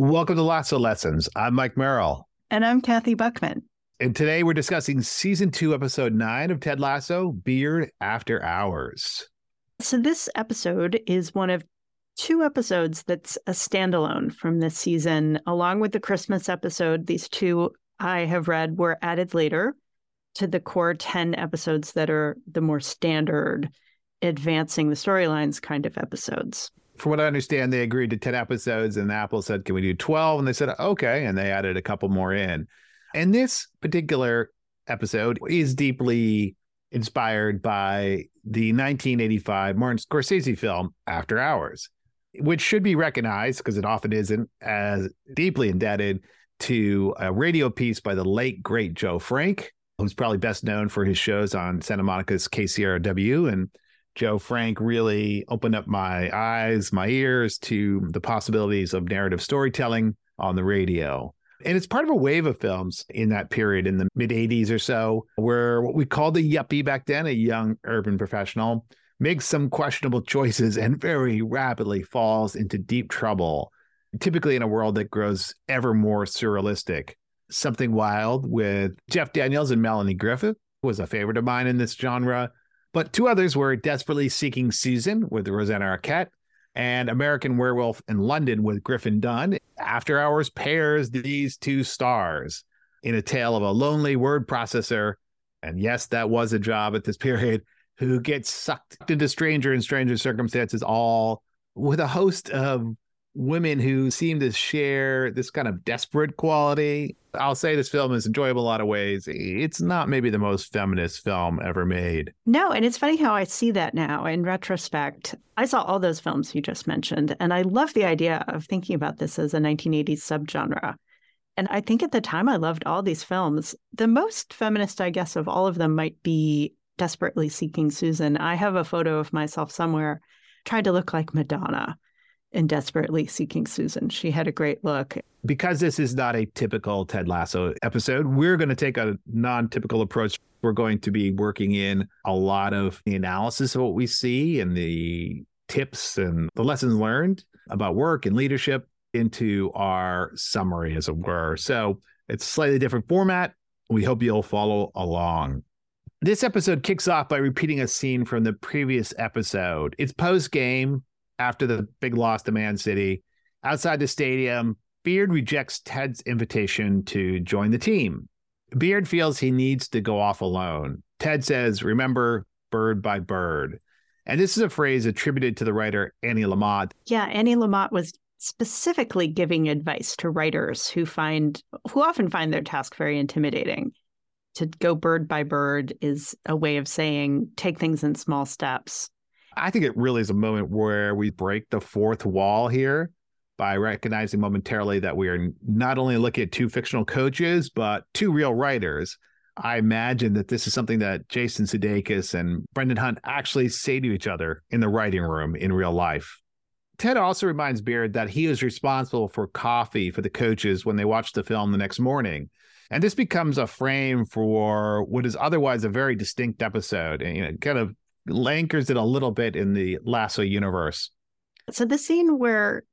Welcome to Lasso Lessons. I'm Mike Merrill. And I'm Cathy Buckman. And today we're discussing season two, episode nine of Ted Lasso Beard After Hours. So, this episode is one of two episodes that's a standalone from this season, along with the Christmas episode. These two I have read were added later to the core 10 episodes that are the more standard, advancing the storylines kind of episodes from what I understand, they agreed to 10 episodes, and Apple said, Can we do 12? And they said, Okay. And they added a couple more in. And this particular episode is deeply inspired by the 1985 Martin Scorsese film, After Hours, which should be recognized because it often isn't as deeply indebted to a radio piece by the late, great Joe Frank, who's probably best known for his shows on Santa Monica's KCRW and Joe Frank really opened up my eyes, my ears to the possibilities of narrative storytelling on the radio. And it's part of a wave of films in that period in the mid 80s or so, where what we called a yuppie back then, a young urban professional, makes some questionable choices and very rapidly falls into deep trouble, typically in a world that grows ever more surrealistic. Something Wild with Jeff Daniels and Melanie Griffith was a favorite of mine in this genre. But two others were Desperately Seeking Susan with Rosanna Arquette and American Werewolf in London with Griffin Dunne. After Hours pairs these two stars in a tale of a lonely word processor. And yes, that was a job at this period who gets sucked into stranger and stranger circumstances, all with a host of women who seem to share this kind of desperate quality. I'll say this film is enjoyable a lot of ways. It's not maybe the most feminist film ever made. No, and it's funny how I see that now in retrospect. I saw all those films you just mentioned, and I love the idea of thinking about this as a 1980s subgenre. And I think at the time I loved all these films. The most feminist, I guess, of all of them might be Desperately Seeking Susan. I have a photo of myself somewhere trying to look like Madonna in Desperately Seeking Susan. She had a great look. Because this is not a typical Ted Lasso episode, we're going to take a non typical approach. We're going to be working in a lot of the analysis of what we see and the tips and the lessons learned about work and leadership into our summary, as it were. So it's slightly different format. We hope you'll follow along. This episode kicks off by repeating a scene from the previous episode. It's post game after the big loss to Man City. Outside the stadium, Beard rejects Ted's invitation to join the team. Beard feels he needs to go off alone. Ted says, Remember, bird by bird. And this is a phrase attributed to the writer Annie Lamott. Yeah, Annie Lamott was specifically giving advice to writers who find who often find their task very intimidating. To go bird by bird is a way of saying take things in small steps. I think it really is a moment where we break the fourth wall here by recognizing momentarily that we are not only looking at two fictional coaches, but two real writers. I imagine that this is something that Jason Sudeikis and Brendan Hunt actually say to each other in the writing room in real life. Ted also reminds Beard that he is responsible for coffee for the coaches when they watch the film the next morning. And this becomes a frame for what is otherwise a very distinct episode and you know, kind of anchors it a little bit in the Lasso universe. So the scene where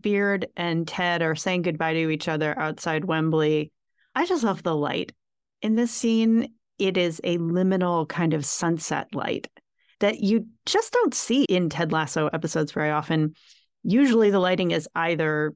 Beard and Ted are saying goodbye to each other outside Wembley, I just love the light. In this scene, it is a liminal kind of sunset light that you just don't see in Ted Lasso episodes very often. Usually the lighting is either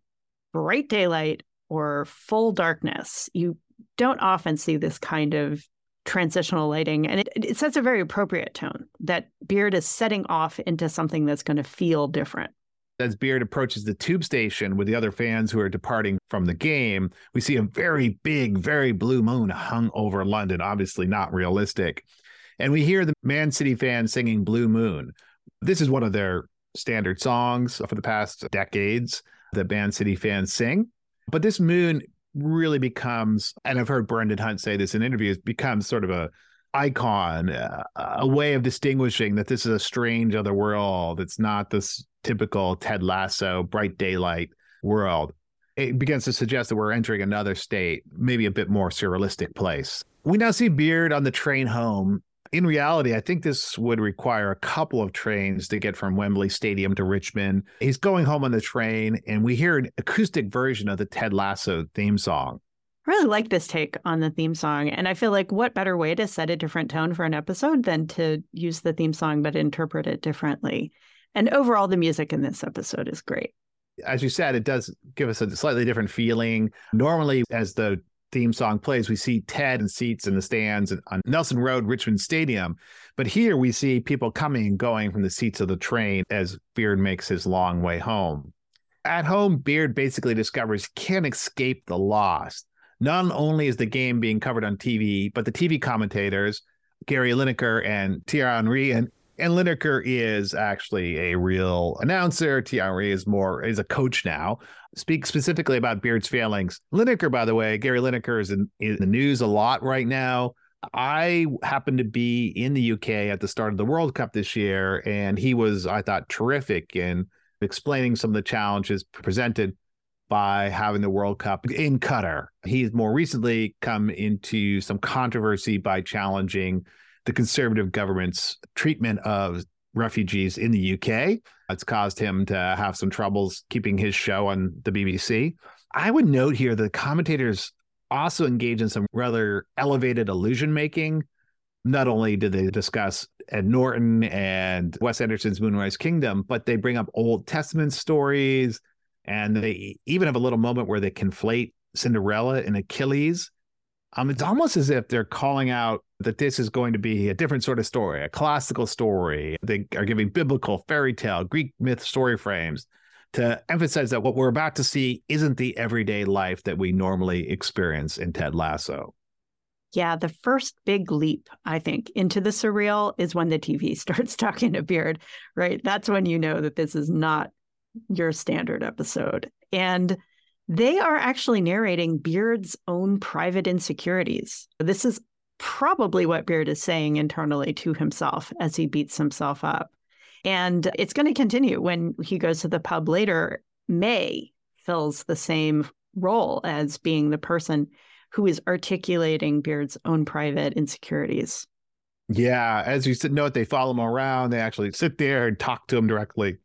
bright daylight or full darkness. You don't often see this kind of transitional lighting. And it, it sets a very appropriate tone that Beard is setting off into something that's going to feel different. As Beard approaches the tube station with the other fans who are departing from the game, we see a very big, very blue moon hung over London, obviously not realistic. And we hear the Man City fans singing Blue Moon. This is one of their standard songs for the past decades that Man City fans sing. But this moon really becomes, and I've heard Brendan Hunt say this in interviews, becomes sort of a icon, uh, a way of distinguishing that this is a strange other world. It's not this typical Ted Lasso bright daylight world. It begins to suggest that we're entering another state, maybe a bit more surrealistic place. We now see Beard on the train home in reality, I think this would require a couple of trains to get from Wembley Stadium to Richmond. He's going home on the train, and we hear an acoustic version of the Ted Lasso theme song. I really like this take on the theme song. And I feel like what better way to set a different tone for an episode than to use the theme song but interpret it differently. And overall, the music in this episode is great. As you said, it does give us a slightly different feeling. Normally, as the theme song plays, we see Ted and seats in the stands on Nelson Road, Richmond Stadium. But here we see people coming and going from the seats of the train as Beard makes his long way home. At home, Beard basically discovers he can't escape the loss. Not only is the game being covered on TV, but the TV commentators, Gary Lineker and Thierry Henry, and and Lineker is actually a real announcer. Thierry is more is a coach now. Speak specifically about Beard's failings. Lineker, by the way, Gary Lineker is in, in the news a lot right now. I happened to be in the UK at the start of the World Cup this year, and he was, I thought, terrific in explaining some of the challenges presented by having the World Cup in Qatar. He's more recently come into some controversy by challenging the conservative government's treatment of refugees in the UK. It's caused him to have some troubles keeping his show on the BBC. I would note here the commentators also engage in some rather elevated illusion making. Not only did they discuss Ed Norton and Wes Anderson's Moonrise Kingdom, but they bring up Old Testament stories. And they even have a little moment where they conflate Cinderella and Achilles. Um, it's almost as if they're calling out that this is going to be a different sort of story, a classical story. They are giving biblical, fairy tale, Greek myth story frames to emphasize that what we're about to see isn't the everyday life that we normally experience in Ted Lasso. Yeah, the first big leap, I think, into the surreal is when the TV starts talking to Beard, right? That's when you know that this is not your standard episode. And they are actually narrating Beard's own private insecurities. This is probably what Beard is saying internally to himself as he beats himself up. And it's going to continue when he goes to the pub later. Mae fills the same role as being the person who is articulating Beard's own private insecurities. Yeah, as you said, note, they follow him around. They actually sit there and talk to him directly.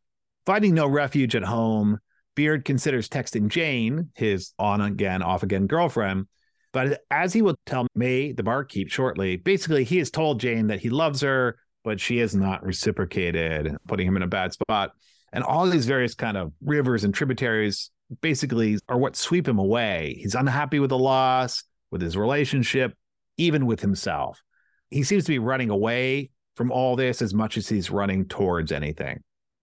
Finding no refuge at home, Beard considers texting Jane, his on again, off again girlfriend. But as he will tell Mae, the barkeep, shortly, basically he has told Jane that he loves her, but she has not reciprocated, putting him in a bad spot. And all these various kind of rivers and tributaries basically are what sweep him away. He's unhappy with the loss, with his relationship, even with himself. He seems to be running away from all this as much as he's running towards anything.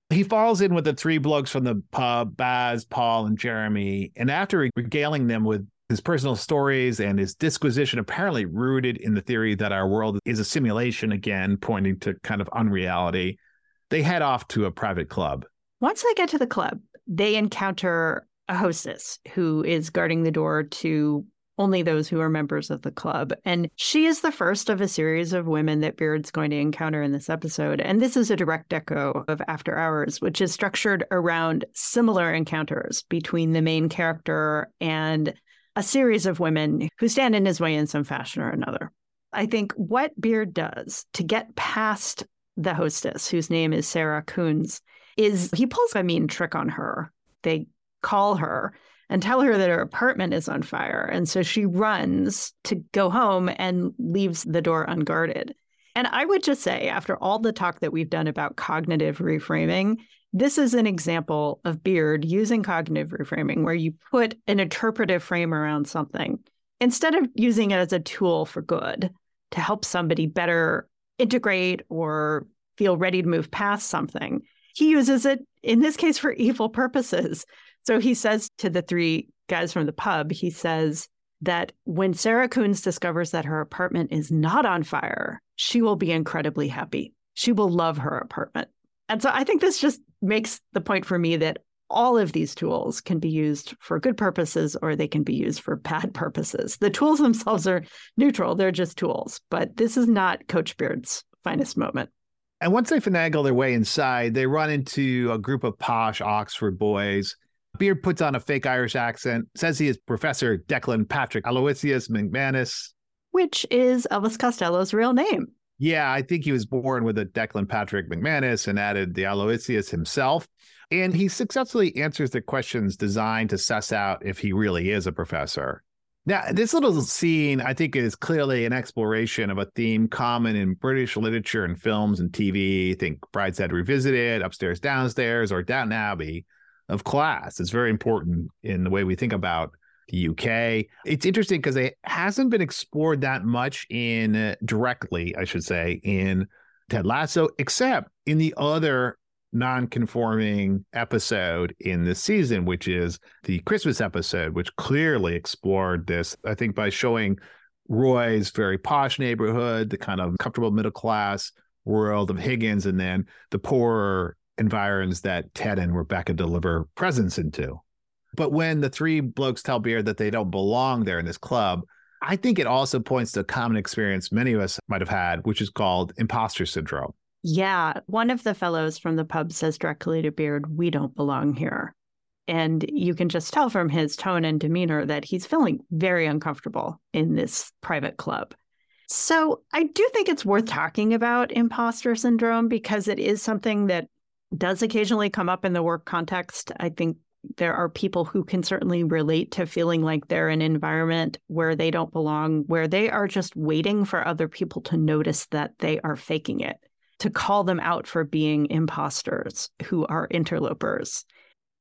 He falls in with the three blokes from the pub, Baz, Paul, and Jeremy. And after regaling them with his personal stories and his disquisition, apparently rooted in the theory that our world is a simulation, again, pointing to kind of unreality, they head off to a private club. Once they get to the club, they encounter a hostess who is guarding the door to only those who are members of the club. And she is the first of a series of women that Beard's going to encounter in this episode. And this is a direct echo of After Hours, which is structured around similar encounters between the main character and a series of women who stand in his way in some fashion or another. I think what Beard does to get past the hostess, whose name is Sarah Coons, is he pulls a mean trick on her. They call her and tell her that her apartment is on fire. And so she runs to go home and leaves the door unguarded. And I would just say, after all the talk that we've done about cognitive reframing, this is an example of Beard using cognitive reframing, where you put an interpretive frame around something instead of using it as a tool for good to help somebody better integrate or feel ready to move past something. He uses it, in this case, for evil purposes. So he says to the three guys from the pub, he says that when Sarah Coons discovers that her apartment is not on fire, she will be incredibly happy. She will love her apartment. And so I think this just makes the point for me that all of these tools can be used for good purposes or they can be used for bad purposes. The tools themselves are neutral, they're just tools. But this is not Coach Beard's finest moment. And once they finagle their way inside, they run into a group of posh Oxford boys Beard puts on a fake Irish accent, says he is Professor Declan Patrick Aloysius MacManus, which is Elvis Costello's real name. Yeah, I think he was born with a Declan Patrick MacManus and added the Aloysius himself. And he successfully answers the questions designed to suss out if he really is a professor. Now, this little scene, I think, is clearly an exploration of a theme common in British literature and films and TV. Think Brideshead Revisited, Upstairs, Downstairs, or Downton Abbey of class. It's very important in the way we think about the UK. It's interesting because it hasn't been explored that much in uh, directly, I should say, in Ted Lasso, except in the other non-conforming episode in this season, which is the Christmas episode, which clearly explored this. I think by showing Roy's very posh neighborhood, the kind of comfortable middle class world of Higgins, and then the poorer environs that Ted and Rebecca deliver presents into. But when the three blokes tell Beard that they don't belong there in this club, I think it also points to a common experience many of us might have had, which is called imposter syndrome. Yeah. One of the fellows from the pub says directly to Beard, We don't belong here. And you can just tell from his tone and demeanor that he's feeling very uncomfortable in this private club. So I do think it's worth talking about imposter syndrome because it is something that does occasionally come up in the work context. I think there are people who can certainly relate to feeling like they're in an environment where they don't belong, where they are just waiting for other people to notice that they are faking it, to call them out for being imposters who are interlopers.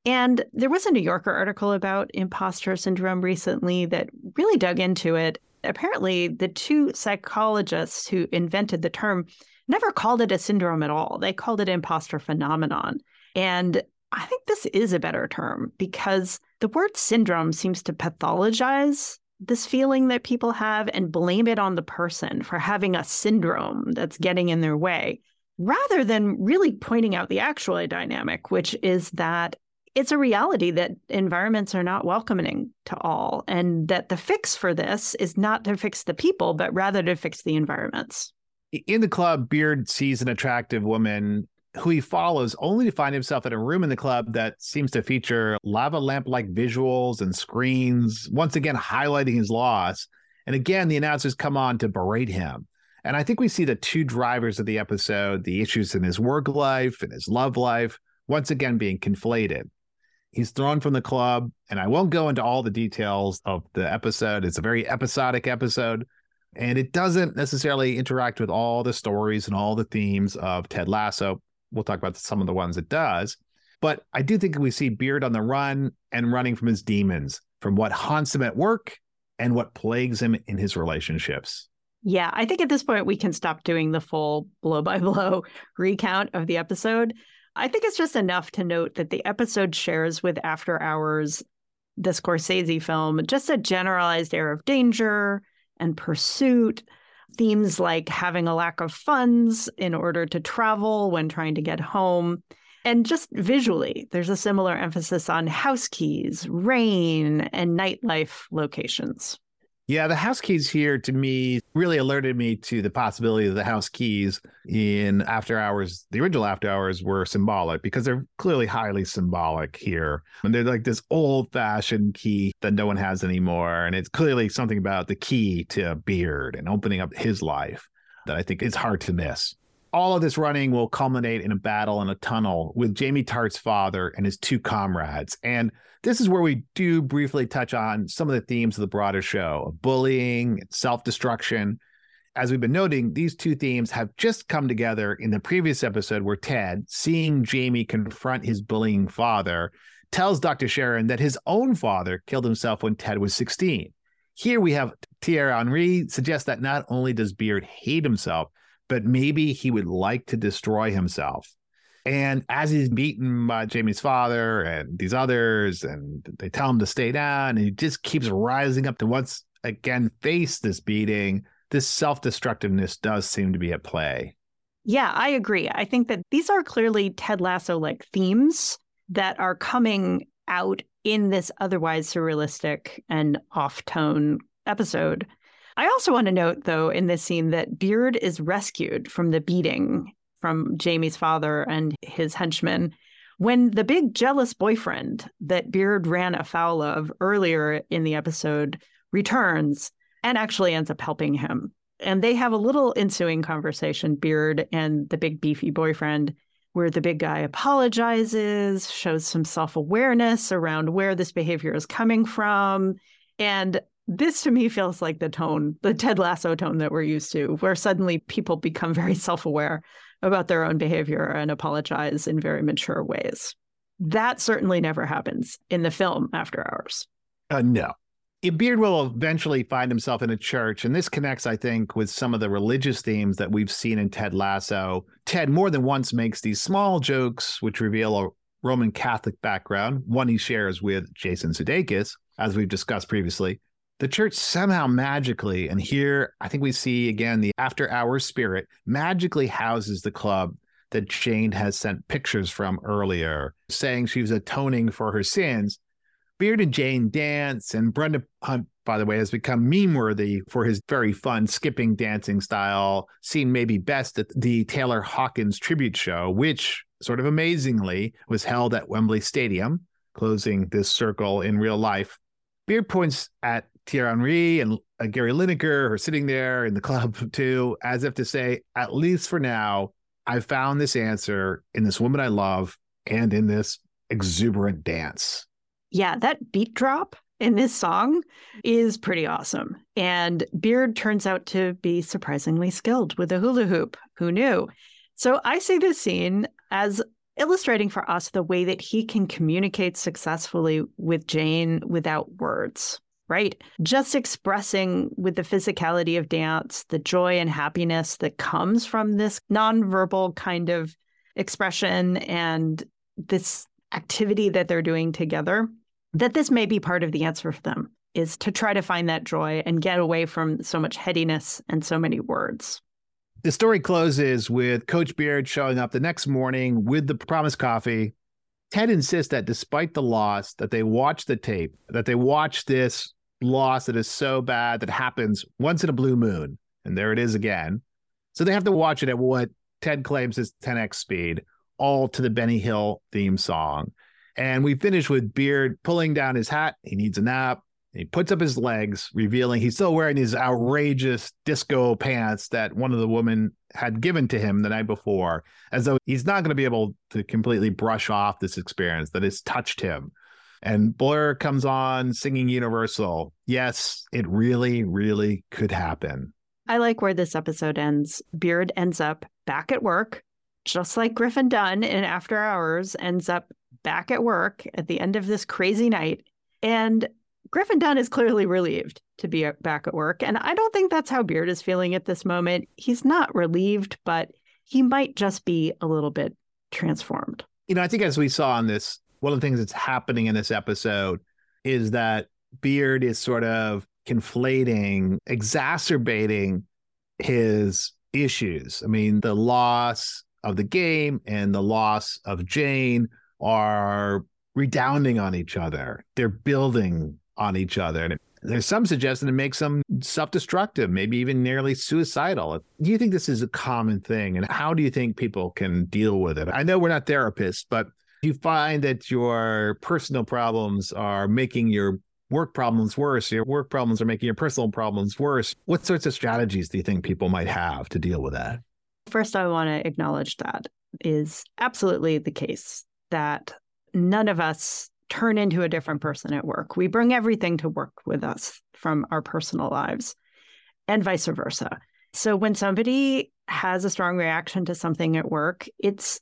And there was a New Yorker article about imposter syndrome recently that really dug into it. Apparently, the two psychologists who invented the term never called it a syndrome at all. They called it imposter phenomenon. And I think this is a better term because the word syndrome seems to pathologize this feeling that people have and blame it on the person for having a syndrome that's getting in their way, rather than really pointing out the actual dynamic, which is that it's a reality that environments are not welcoming to all, and that the fix for this is not to fix the people, but rather to fix the environments. In the club, Beard sees an attractive woman who he follows only to find himself in a room in the club that seems to feature lava lamp like visuals and screens, once again highlighting his loss. And again, the announcers come on to berate him. And I think we see the two drivers of the episode the issues in his work life and his love life, once again being conflated. He's thrown from the club, and I won't go into all the details of the episode. It's a very episodic episode, and it doesn't necessarily interact with all the stories and all the themes of Ted Lasso we'll talk about some of the ones it does. But I do think we see Beard on the run and running from his demons, from what haunts him at work and what plagues him in his relationships. Yeah, I think at this point we can stop doing the full blow by blow recount of the episode. I think it's just enough to note that the episode shares with After Hours, the Scorsese film, just a generalized air of danger and pursuit themes like having a lack of funds in order to travel when trying to get home. And just visually, there's a similar emphasis on house keys, rain, and nightlife locations. Yeah, the house keys here to me really alerted me to the possibility of the house keys in After Hours. The original After Hours were symbolic because they're clearly highly symbolic here. And they're like this old fashioned key that no one has anymore. And it's clearly something about the key to Beard and opening up his life that I think is hard to miss all of this running will culminate in a battle in a tunnel with Jamie Tartt's father and his two comrades. And this is where we do briefly touch on some of the themes of the broader show bullying, self destruction. As we've been noting, these two themes have just come together in the previous episode where Ted, seeing Jamie confront his bullying father, tells Dr. Sharon that his own father killed himself when Ted was 16. Here we have Thierry Henry suggest that not only does Beard hate himself, but maybe he would like to destroy himself. And as he's beaten by Jamie's father and these others, and they tell him to stay down, and he just keeps rising up to once again face this beating. This self destructiveness does seem to be at play. Yeah, I agree. I think that these are clearly Ted Lasso like themes that are coming out in this otherwise surrealistic and off tone episode. I also want to note, though, in this scene that Beard is rescued from the beating from Jamie's father and his henchmen when the big jealous boyfriend that Beard ran afoul of earlier in the episode returns and actually ends up helping him. And they have a little ensuing conversation, Beard and the big beefy boyfriend, where the big guy apologizes, shows some self awareness around where this behavior is coming from. And this to me feels like the tone, the Ted Lasso tone that we're used to, where suddenly people become very self aware about their own behavior and apologize in very mature ways. That certainly never happens in the film After Hours. Uh, no. Beard will eventually find himself in a church, and this connects, I think, with some of the religious themes that we've seen in Ted Lasso. Ted more than once makes these small jokes which reveal a Roman Catholic background, one he shares with Jason Sudeikis, as we've discussed previously. The church somehow magically, and here I think we see again the after hours spirit, magically houses the club that Jane has sent pictures from earlier, saying she was atoning for her sins. Beard and Jane dance, and Brendan Hunt, by the way, has become meme worthy for his very fun skipping dancing style, seen maybe best at the Taylor Hawkins tribute show, which sort of amazingly was held at Wembley Stadium, closing this circle in real life. Beard points at Thierry Henry and uh, Gary Lineker are sitting there in the club too, as if to say, at least for now, I found this answer in this woman I love and in this exuberant dance. Yeah, that beat drop in this song is pretty awesome. And Beard turns out to be surprisingly skilled with a hula hoop. Who knew? So I see this scene as illustrating for us the way that he can communicate successfully with Jane without words right? Just expressing with the physicality of dance, the joy and happiness that comes from this nonverbal kind of expression and this activity that they're doing together, that this may be part of the answer for them is to try to find that joy and get away from so much headiness and so many words. The story closes with Coach Beard showing up the next morning with the promised coffee. Ted insists that despite the loss, that they watch the tape, that they watch this loss that is so bad that happens once in a blue moon. And there it is again. So they have to watch it at what Ted claims is 10x speed, all to the Benny Hill theme song. And we finish with Beard pulling down his hat. He needs a nap. He puts up his legs, revealing he's still wearing these outrageous disco pants that one of the women had given to him the night before, as though he's not going to be able to completely brush off this experience that has touched him. And Blur comes on singing Universal. Yes, it really, really could happen. I like where this episode ends. Beard ends up back at work, just like Griffin Dunne in After Hours ends up back at work at the end of this crazy night. And Griffin Dunne is clearly relieved to be back at work. And I don't think that's how Beard is feeling at this moment. He's not relieved, but he might just be a little bit transformed. You know, I think as we saw on this one of the things that's happening in this episode is that Beard is sort of conflating, exacerbating his issues. I mean, the loss of the game and the loss of Jane are redounding on each other. They're building on each other. And there's some suggestion it makes them self-destructive, maybe even nearly suicidal. Do you think this is a common thing? And how do you think people can deal with it? I know we're not therapists, but you find that your personal problems are making your work problems worse, your work problems are making your personal problems worse, what sorts of strategies do you think people might have to deal with that? First, I want to acknowledge that is absolutely the case that none of us turn into a different person at work. We bring everything to work with us from our personal lives and vice versa. So when somebody has a strong reaction to something at work, it's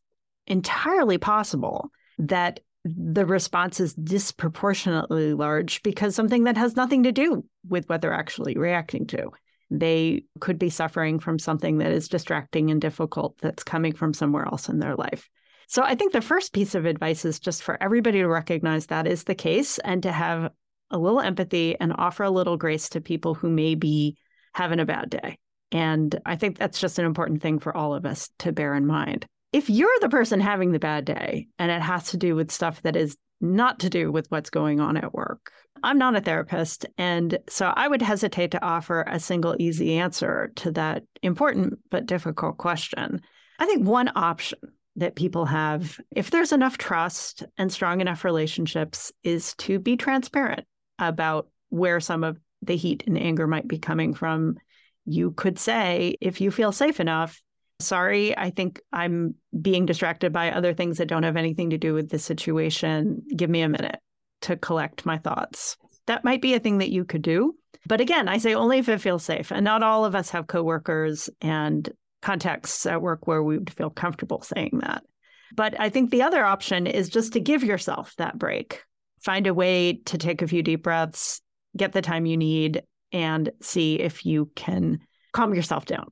entirely possible that the response is disproportionately large because something that has nothing to do with what they're actually reacting to. They could be suffering from something that is distracting and difficult that's coming from somewhere else in their life. So I think the first piece of advice is just for everybody to recognize that is the case and to have a little empathy and offer a little grace to people who may be having a bad day. And I think that's just an important thing for all of us to bear in mind if you're the person having the bad day and it has to do with stuff that is not to do with what's going on at work, I'm not a therapist. And so I would hesitate to offer a single easy answer to that important but difficult question. I think one option that people have, if there's enough trust and strong enough relationships, is to be transparent about where some of the heat and anger might be coming from you could say, if you feel safe enough, sorry, I think I'm being distracted by other things that don't have anything to do with the situation. Give me a minute to collect my thoughts. That might be a thing that you could do. But again, I say only if it feels safe. And not all of us have coworkers and contexts at work where we would feel comfortable saying that. But I think the other option is just to give yourself that break. Find a way to take a few deep breaths, get the time you need, and see if you can calm yourself down.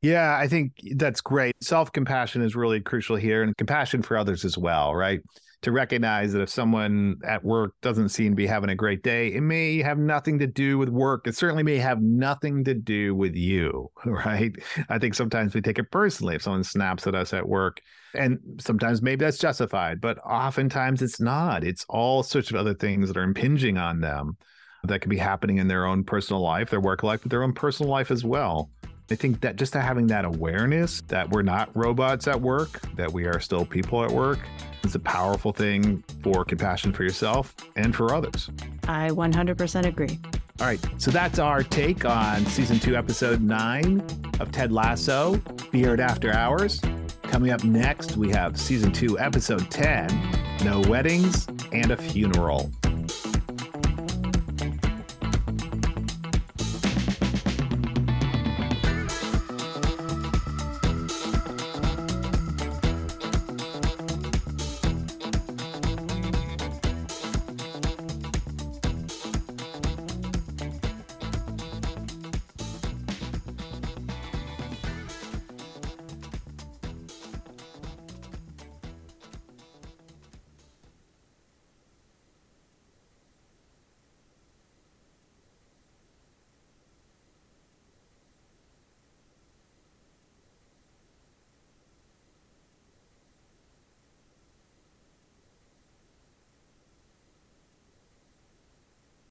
Yeah, I think that's great. Self compassion is really crucial here and compassion for others as well, right? To recognize that if someone at work doesn't seem to be having a great day, it may have nothing to do with work. It certainly may have nothing to do with you, right? I think sometimes we take it personally if someone snaps at us at work. And sometimes maybe that's justified, but oftentimes it's not. It's all sorts of other things that are impinging on them that could be happening in their own personal life, their work life, but their own personal life as well. I think that just having that awareness that we're not robots at work, that we are still people at work, is a powerful thing for compassion for yourself and for others. I 100% agree. All right, so that's our take on season two, episode nine of Ted Lasso, Beard After Hours. Coming up next, we have season two, episode 10 No Weddings and a Funeral.